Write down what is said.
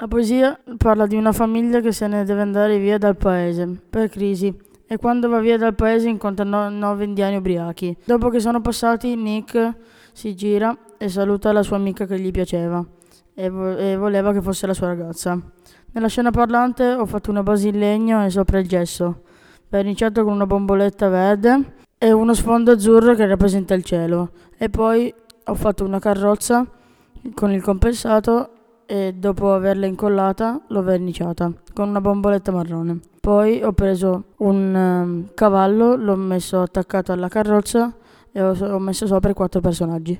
La poesia parla di una famiglia che se ne deve andare via dal paese per crisi e quando va via dal paese incontra no- nove indiani ubriachi. Dopo che sono passati, Nick si gira e saluta la sua amica che gli piaceva e, vo- e voleva che fosse la sua ragazza. Nella scena parlante ho fatto una base in legno e sopra il gesso, verniciato con una bomboletta verde e uno sfondo azzurro che rappresenta il cielo. E poi ho fatto una carrozza con il compensato e dopo averla incollata l'ho verniciata con una bomboletta marrone. Poi ho preso un um, cavallo, l'ho messo attaccato alla carrozza e ho, ho messo sopra i quattro personaggi.